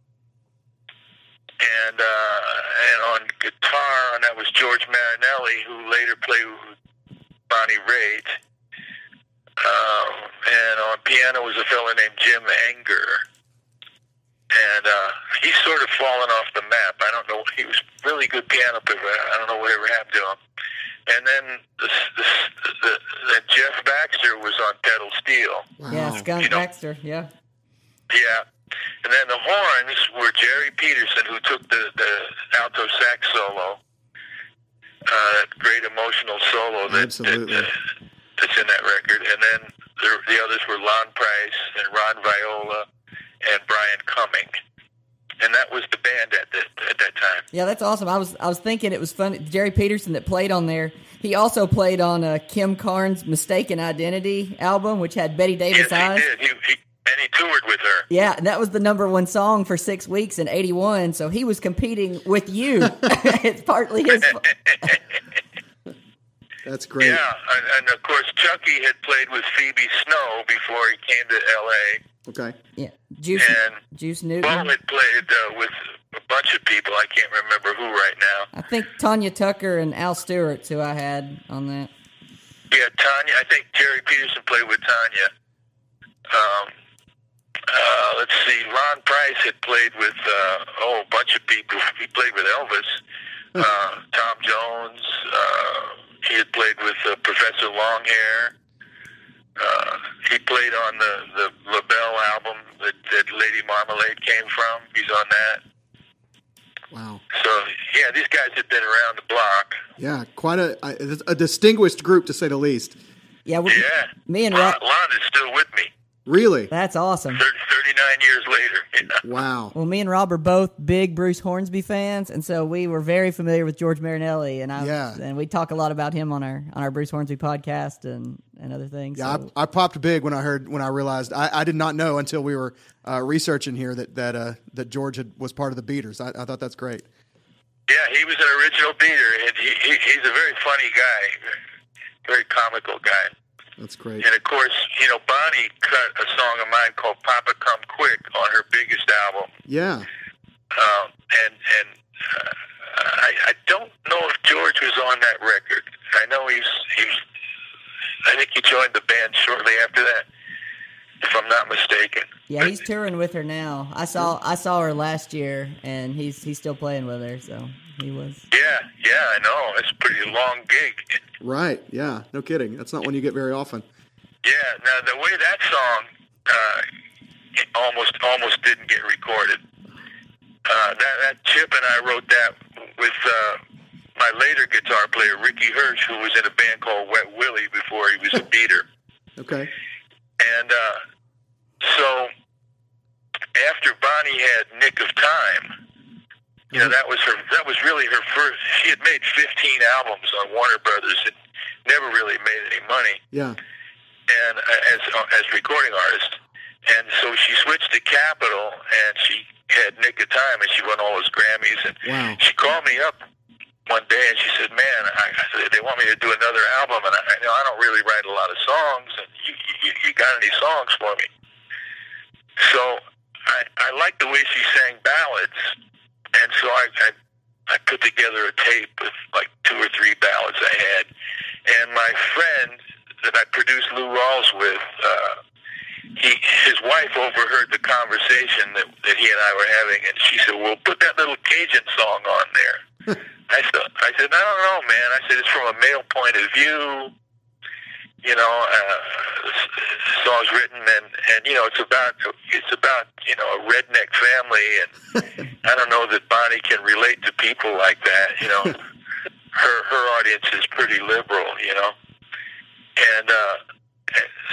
And uh, and on guitar, and that was George Marinelli, who later played with Bonnie Raitt. Um, and on piano was a fellow named Jim Ehinger. And uh, he's sort of fallen off the map. I don't know. He was really good piano player. but I don't know whatever happened to him. And then the, the, the, the Jeff Baxter was on pedal steel. Yeah, Skunk You know- Baxter. Yeah. Yeah. And then the horns were Jerry Peterson, who took the, the alto sax solo, uh, great emotional solo that, Absolutely. that uh, that's in that record. And then the, the others were Lon Price and Ron Viola and Brian Cumming. And that was the band at that at that time. Yeah, that's awesome. I was I was thinking it was funny. Jerry Peterson that played on there. He also played on uh, Kim Carnes' "Mistaken Identity" album, which had Bette Davis yes, eyes. he did. He, he, and he toured with her. Yeah, and that was the number one song for six weeks in '81. So he was competing with you. it's partly his. fa- That's great. Yeah, and, and of course Chucky had played with Phoebe Snow before he came to L.A. Okay. Yeah, Juice And Juice Bo Newton. had played uh, with a bunch of people. I can't remember who right now. I think Tanya Tucker and Al Stewart's who I had on that. Yeah, Tanya. I think Jerry Peterson played with Tanya. Um, uh, let's see. Ron Price had played with uh, oh a bunch of people. He played with Elvis, uh, Tom Jones. Uh, he had played with uh, Professor Longhair. He played on the the LaBelle album that, that Lady Marmalade came from. He's on that. Wow. So yeah, these guys have been around the block. Yeah, quite a a a distinguished group to say the least. Yeah, we, Yeah, me and Lon, Rob. Lon is still with me. Really? That's awesome. 30, 39 years later. Wow. Well, me and Rob are both big Bruce Hornsby fans, and so we were very familiar with George Marinelli, and I Yeah. and we talk a lot about him on our on our Bruce Hornsby podcast and and other things. Yeah, so- I, I popped big when I heard when I realized I, I did not know until we were uh, researching here that that uh, that George had, was part of the Beaters. I, I thought that's great. Yeah, he was an original beater, and he, he he's a very funny guy, very comical guy. That's great. And of course, you know, Bonnie cut a song of mine called "Papa Come Quick" on her biggest album, Yeah. um, and and uh, I, I don't know if George was on that record. I know he's he's. I think he joined the band shortly after that, if I'm not mistaken. yeah, he's touring with her now. I saw I saw her last year, and he's he's still playing with her. So he was. Yeah, yeah, I know. It's a pretty long gig. Right. Yeah. No kidding. That's not one you get very often. Yeah. Now the way that song uh, it almost almost didn't get recorded. Uh, that that Chip and I wrote that with uh, my later guitar player Ricky Hirsch, who was in a band called Wet Willie before he was a beater. Okay. And uh, so after Bonnie had Nick of Time, you know that was her. That was really her first. She had made 15 albums on Warner Brothers and never really made any money. Yeah. and uh, as as recording artist. And so she switched to Capitol, and she had Nick of Time, and she won all his Grammys. And Wow. she called me up one day, and she said, "Man, I, I said, they want me to do another album, and I, I know I don't really write a lot of songs, and you, you, you got any songs for me?" So I I liked the way she sang ballads, and so I I, I put together a tape with like two or three ballads I had, and my friend that I produced Lou Rawls with, uh, he his wife overheard the conversation that that he and I were having, and she said, "Well, put that little Cajun song on there." I said, "I said I don't know, man. I said it's from a male point of view." You know, uh, the s- the song's written, and and you know, it's about it's about you know a redneck family, and I don't know that Bonnie can relate to people like that. You know, her her audience is pretty liberal. You know, and uh,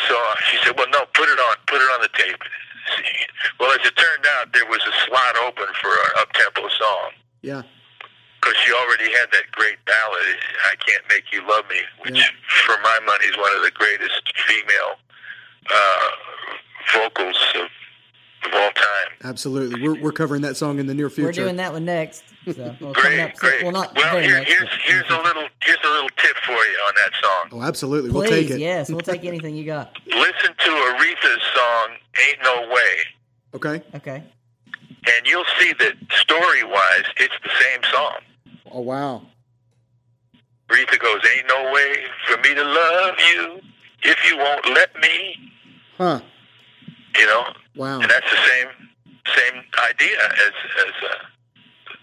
so she said, "Well, no, put it on, put it on the tape." Well, as it turned out, there was a slot open for an up-tempo song Yeah. Because she already had that great ballad, "I Can't Make You Love Me," which, Yeah. for my money, is one of the greatest female uh, vocals of, of all time. Absolutely. We're we're covering that song in the near future. We're doing that one next. So well, Great, up. soon- great. Well, not well, very here, next, here's but- here's a little here's a little tip for you on that song. Oh, absolutely. We'll take it. yes, we'll take anything you got. Listen to Aretha's song "Ain't No Way." Okay. Okay. and you'll see that story wise, it's the same song. Oh wow. Aretha goes, Ain't no way for me to love you if you won't let me. Huh. You know? Wow. And that's the same same idea as as uh,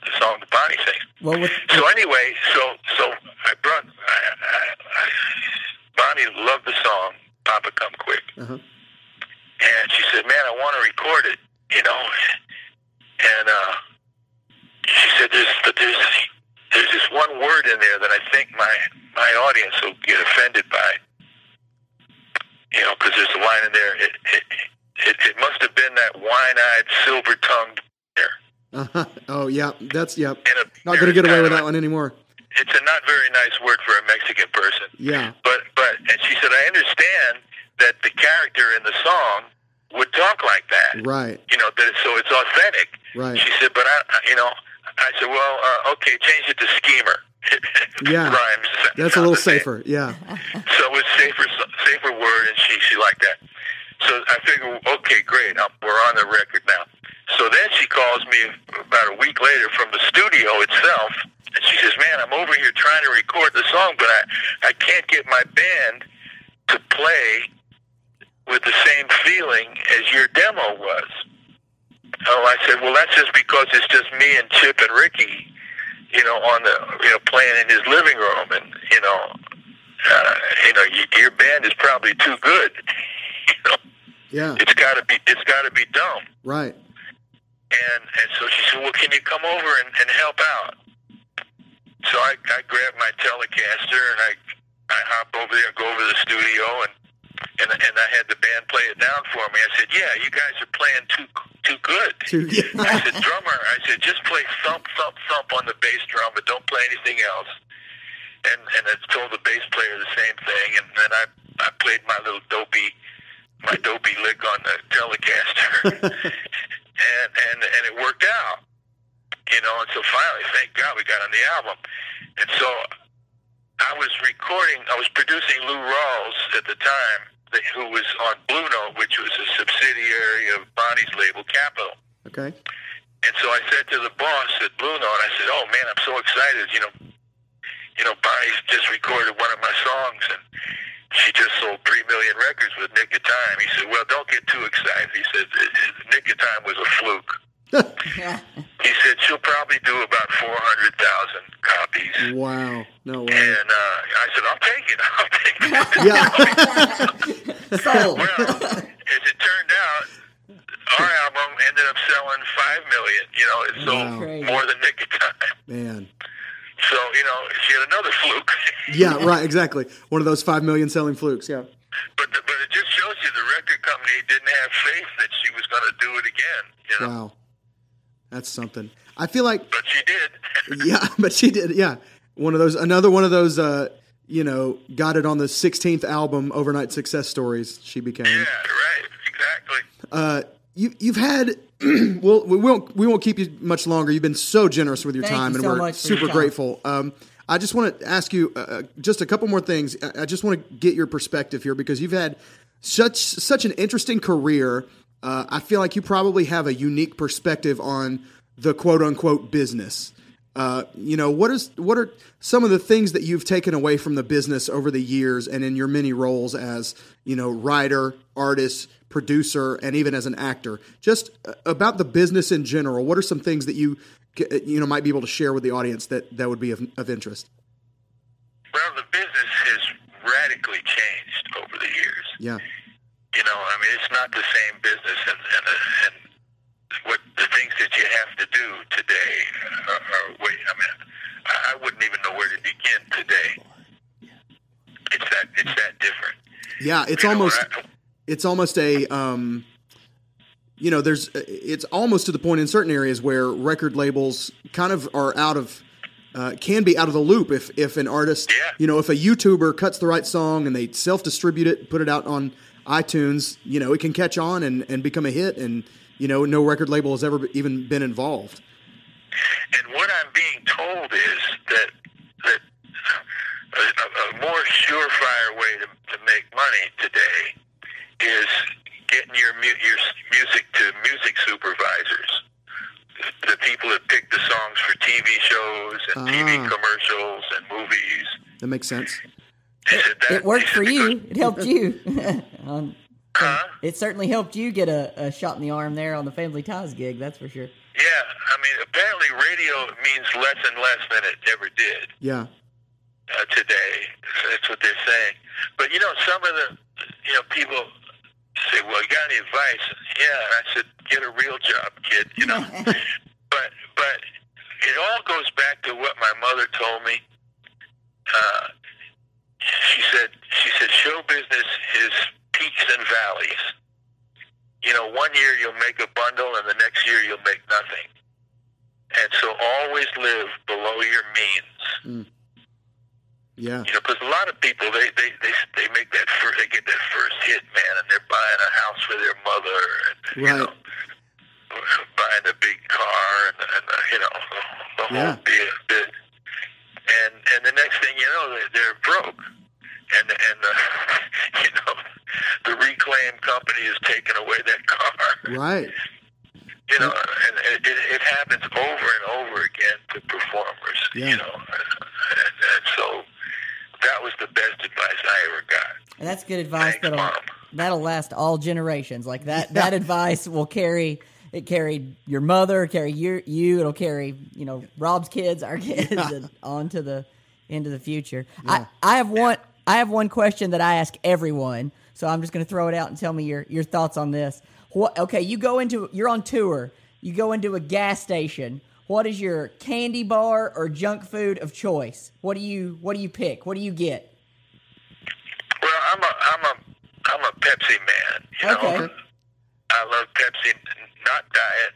the song that Bonnie sings. Well, with, So anyway, so so I brought I, I, I, Bonnie loved the song "Papa Come Quick," Uh-huh. and she said, "Man, I want to record it," you know. And uh, she said, "There's there's there's this one word in there that I think my my audience will get offended by." You know, because there's a line in there. It it, it, it must have been that wine-eyed, silver-tongued. Uh-huh. Oh yeah. That's yep. A, Not gonna get away with that one anymore. It's a not very nice word for a Mexican person. Yeah. But but and she said, I understand that the character in the song would talk like that. Right. You know, that so it's authentic. Right. She said, but I- you know, I said, well, uh, okay, change it to schemer. Yeah. Rhymes. That's a little safer. Yeah. So it was safer, safer word, and she she liked that. So I figured, okay, great, um, we're on the record now. So then she calls me about a week later from the studio itself, and she says, "Man, I'm over here trying to record the song, but I I can't get my band to play with the same feeling as your demo was." Oh, I said, "Well, that's just because it's just me and Chip and Ricky." you know, on the, you know, playing in his living room, and you know, uh, you know, y- your band is probably too good. you know, Yeah. it's got to be, it's got to be dumb. Right. And and so she said, well, can you come over and, and help out? So I, I grabbed my Telecaster and I, I hop over there, go over to the studio, and and and I had the band play it down for me. I said, yeah, you guys are playing too too good. Too- yeah. I said, drummer, I said, just play thump, thump, thump on the bass drum, but don't play anything else. And and I told the bass player the same thing, and then I I played my little dopey my dopey lick on the Telecaster, and and and it worked out, you know. And so finally, thank God, we got on the album. And so I was recording, I was producing Lou Rawls at the time, who was on Blue Note, which was a subsidiary of Bonnie's label Capitol. Okay. And so I said to the boss at Blue Note, I said, "Oh man, I'm so excited! You know, you know, Bonnie's just recorded one of my songs, and she just sold three million records with Nick of Time." He said, "Well, don't get too excited." He said, "Nick of Time was a fluke." He said she'll probably do about four hundred thousand copies. Wow. No way. And uh, I said, "I'll take it. I'll take it." Yeah. Sold. well, as it turned out, our album ended up selling five million. You know, it sold Wow. More than Nick of Time. Man. So you know, she had another fluke. Yeah. Right. Exactly. One of those five million selling flukes. Yeah. But the, but it just shows you the record company didn't have faith that she was going to do it again. You know, Wow. That's something. I feel like but she did. yeah, but she did. Yeah, one of those, another one of those. Uh, you know, got it on the 16th album, Overnight Success Stories. She became. yeah, right. Exactly. Uh, you you've had. well, we won't we won't keep you much longer. You've been so generous with your Thank time, you and so we're much super grateful. Um, I just want to ask you uh, just a couple more things. I, I just want to get your perspective here because you've had such such an interesting career. Uh, I feel like you probably have a unique perspective on the quote unquote business. Uh, you know, what is what are some of the things that you've taken away from the business over the years, and in your many roles as you know writer, artist, producer, and even as an actor? Just uh, about the business in general. What are some things that you you know might be able to share with the audience that that would be of, of interest? Well, the business has radically changed over the years. Yeah, You know, I mean, it's not the same business, and and, and what the things that you have to do today are, are wait. I mean, I, wouldn't even know where to begin today. It's that it's that different. yeah. It's You know, almost I- it's almost a um, you know there's it's almost to the point in certain areas where record labels kind of are out of uh, can be out of the loop if if an artist Yeah. you know if a YouTuber cuts the right song and they self distribute it put it out on iTunes you know it can catch on and and become a hit and you know no record label has ever even been involved And what I'm being told is that that a, a, more surefire way to, to make money today is getting your mu- your music to music supervisors, the people that pick the songs for TV shows and TV Ah. commercials and movies. that makes sense That- It worked for you. It helped you. um, Huh? it certainly helped you get a, a shot in the arm there on the Family Ties gig. That's for sure. Yeah, I mean, apparently radio means less and less than it ever did. yeah uh, today. That's what they're saying. But you know, some of the you know people say, "Well, you got any advice?" Yeah, and I said, "Get a real job, kid." You know. but but it all goes back to what my mother told me. Uh, she said she said show business is peaks and valleys. You know, one year you'll make a bundle, and the next year you'll make nothing. And so always live below your means. yeah You know, because a lot of people they they they they make that first they get that first hit, man, and they're buying a house for their mother, and you know, buying a big car, and, and uh, you know, the whole Yeah. bit, bit. And and the next thing you know, they're, they're broke, and and the uh, you know, the reclaim company is taking away that car. right You know, and it, it, it happens over and over again to performers. Yeah. You know, and, and so that was the best advice I ever got. And that's good advice Thanks, that'll Mom. that'll last all generations. Like that that advice will carry it carried your mother, carry your you, it'll carry, you know, Rob's kids, our kids and on to the into the future. I, I have one I have one question that I ask everyone. So I'm just gonna throw it out and tell me your, your thoughts on this. What okay, you go into you're on tour, you go into a gas station. What is your candy bar or junk food of choice? What do you what do you pick? What do you get? Well, I'm a I'm a I'm a Pepsi man. You Okay. know, I love Pepsi not diet.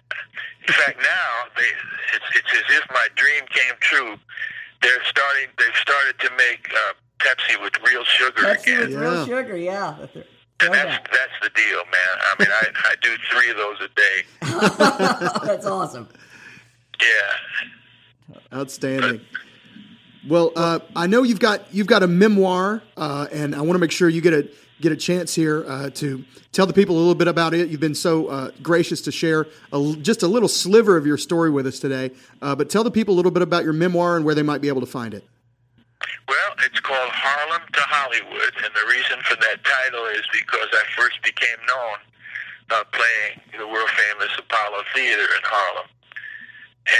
In fact, now they, it's, it's as if my dream came true. They're starting. They've started to make uh, Pepsi with real sugar Pepsi again. with real Yeah. sugar, yeah. That's And that's throwback. that's the deal, man. I mean, I, I do three of those a day. That's awesome. Yeah. Outstanding. Well, uh, I know you've got you've got a memoir, uh, and I want to make sure you get a get a chance here uh, to tell the people a little bit about it. You've been so uh, gracious to share a l just a little sliver of your story with us today. Uh, but tell the people a little bit about your memoir and where they might be able to find it. Well, it's called Harlem to Hollywood, and the reason for that title is because I first became known uh, playing the world famous Apollo Theater in Harlem,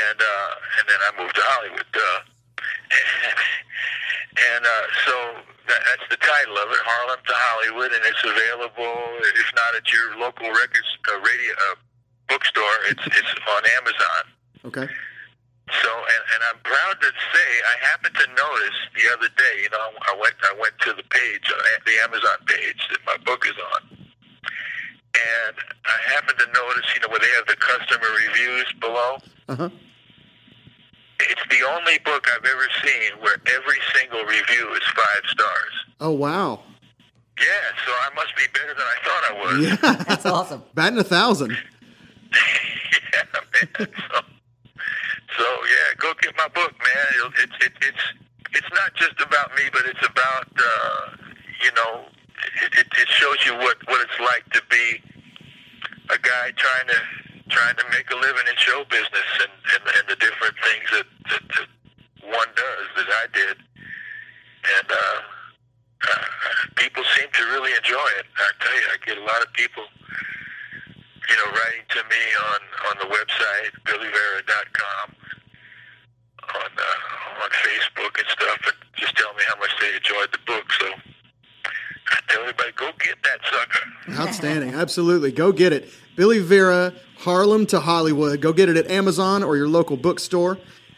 and uh, and then I moved to Hollywood. Uh, and uh, so that, that's the title of it, Harlem to Hollywood, and it's available. If not at your local records uh, radio uh, bookstore, it's it's on Amazon. Okay. So, and, and I'm proud to say, I happened to notice the other day. You know, I went I went to the page, uh, the Amazon page that my book is on, and I happened to notice, you know, where they have the customer reviews below. Uh huh. It's the only book I've ever seen where every single review is five stars. Oh wow. Yeah, so I must be better than I thought I was. Yeah. That's awesome. Batting a thousand. yeah, man. So, so yeah, go get my book, man. It's it, it's it's not just about me, but it's about uh, you know, it, it, it shows you what what it's like to be a guy trying to trying to make a living in show business and and, and the different things that, that that one does that I did, and uh, uh, people seem to really enjoy it. I tell you, I get a lot of people you know, writing to me on, on the website, BillyVera.com, on, uh, on Facebook and stuff, and just tell me how much they enjoyed the book. So I tell everybody, go get that sucker. Outstanding. Absolutely. Go get it. Billy Vera, Harlem to Hollywood. Go get it at Amazon or your local bookstore.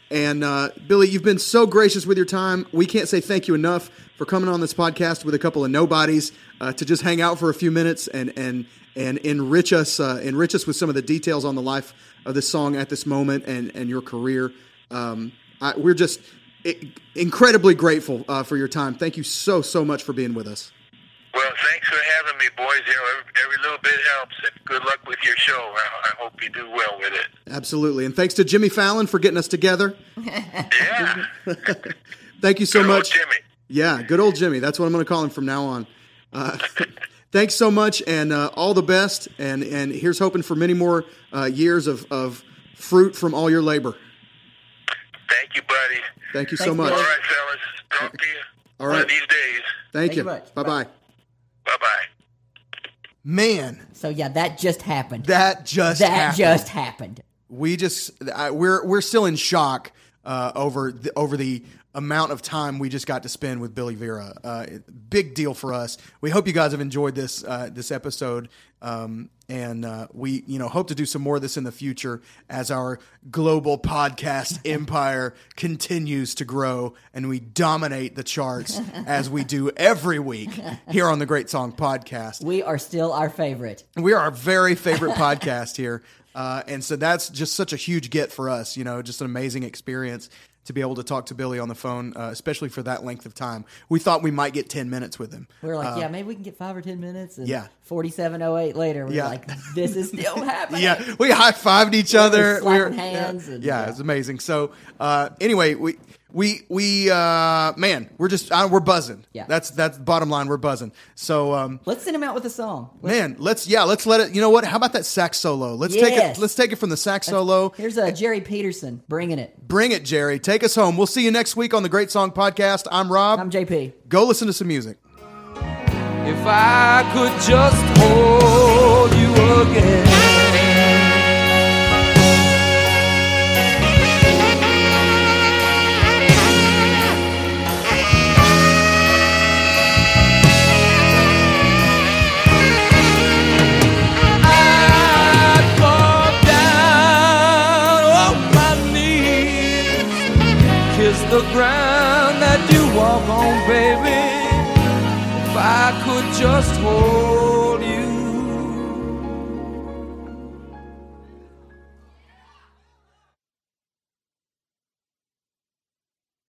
And uh, Billy, you've been so gracious with your time. We can't say thank you enough for coming on this podcast with a couple of nobodies uh, to just hang out for a few minutes and and and enrich us uh, enrich us with some of the details on the life of this song at this moment and and your career. Um, I, we're just incredibly grateful uh, for your time. Thank you so so much for being with us. Well, thanks for having me, boys. You know, every, every little bit helps, and good luck with your show. I, I hope you do well with it. Absolutely. And thanks to Jimmy Fallon for getting us together. Yeah. Thank you so Good old much. Jimmy. Yeah, good old Jimmy. That's what I'm going to call him from now on. Uh, thanks so much, and uh, all the best. And and here's hoping for many more uh, years of, of fruit from all your labor. Thank you, buddy. Thank you so Thanks, much. All Billy. right, fellas. Talk to you All one of these days. Thank, Thank you. you. Bye bye. Bye bye. Man, So yeah, that just happened. that just that happened. just happened. we just I, we're we're still in shock uh, over the, over the amount of time we just got to spend with Billy Vera. Uh, big deal for us. We hope you guys have enjoyed this uh, this episode, um, and uh, we you know hope to do some more of this in the future as our global podcast empire continues to grow and we dominate the charts as we do every week here on the Great Song Podcast. We are still our favorite. We are our very favorite podcast here. Uh, and so that's just such a huge get for us, you know, just an amazing experience to be able to talk to Billy on the phone, uh, especially for that length of time. We thought we might get 10 minutes with him. We were like, yeah, maybe we can get five or ten minutes. And Uh, yeah. forty-seven oh eight later, we Yeah. are like, this is still happening. Yeah, we high fived each other. slapping We were- hands Yeah, and- yeah, yeah. it's amazing. So, uh, anyway, we we we uh, man, we're just uh, we're buzzing. Yeah. that's that's bottom line. We're buzzing. So, um, Let's send him out with a song. Let's- man, let's yeah, let's let it. You know what? How about that sax solo? Let's take it. Let's take it from the sax solo. Here's uh, Jerry Peterson bringing it. Bring it, Jerry. Take us home. We'll see you next week on the Great Song Podcast. I'm Rob. I'm JP. Go listen to some music. If I could just hold you again. The ground that you walk on, baby. If I could just hold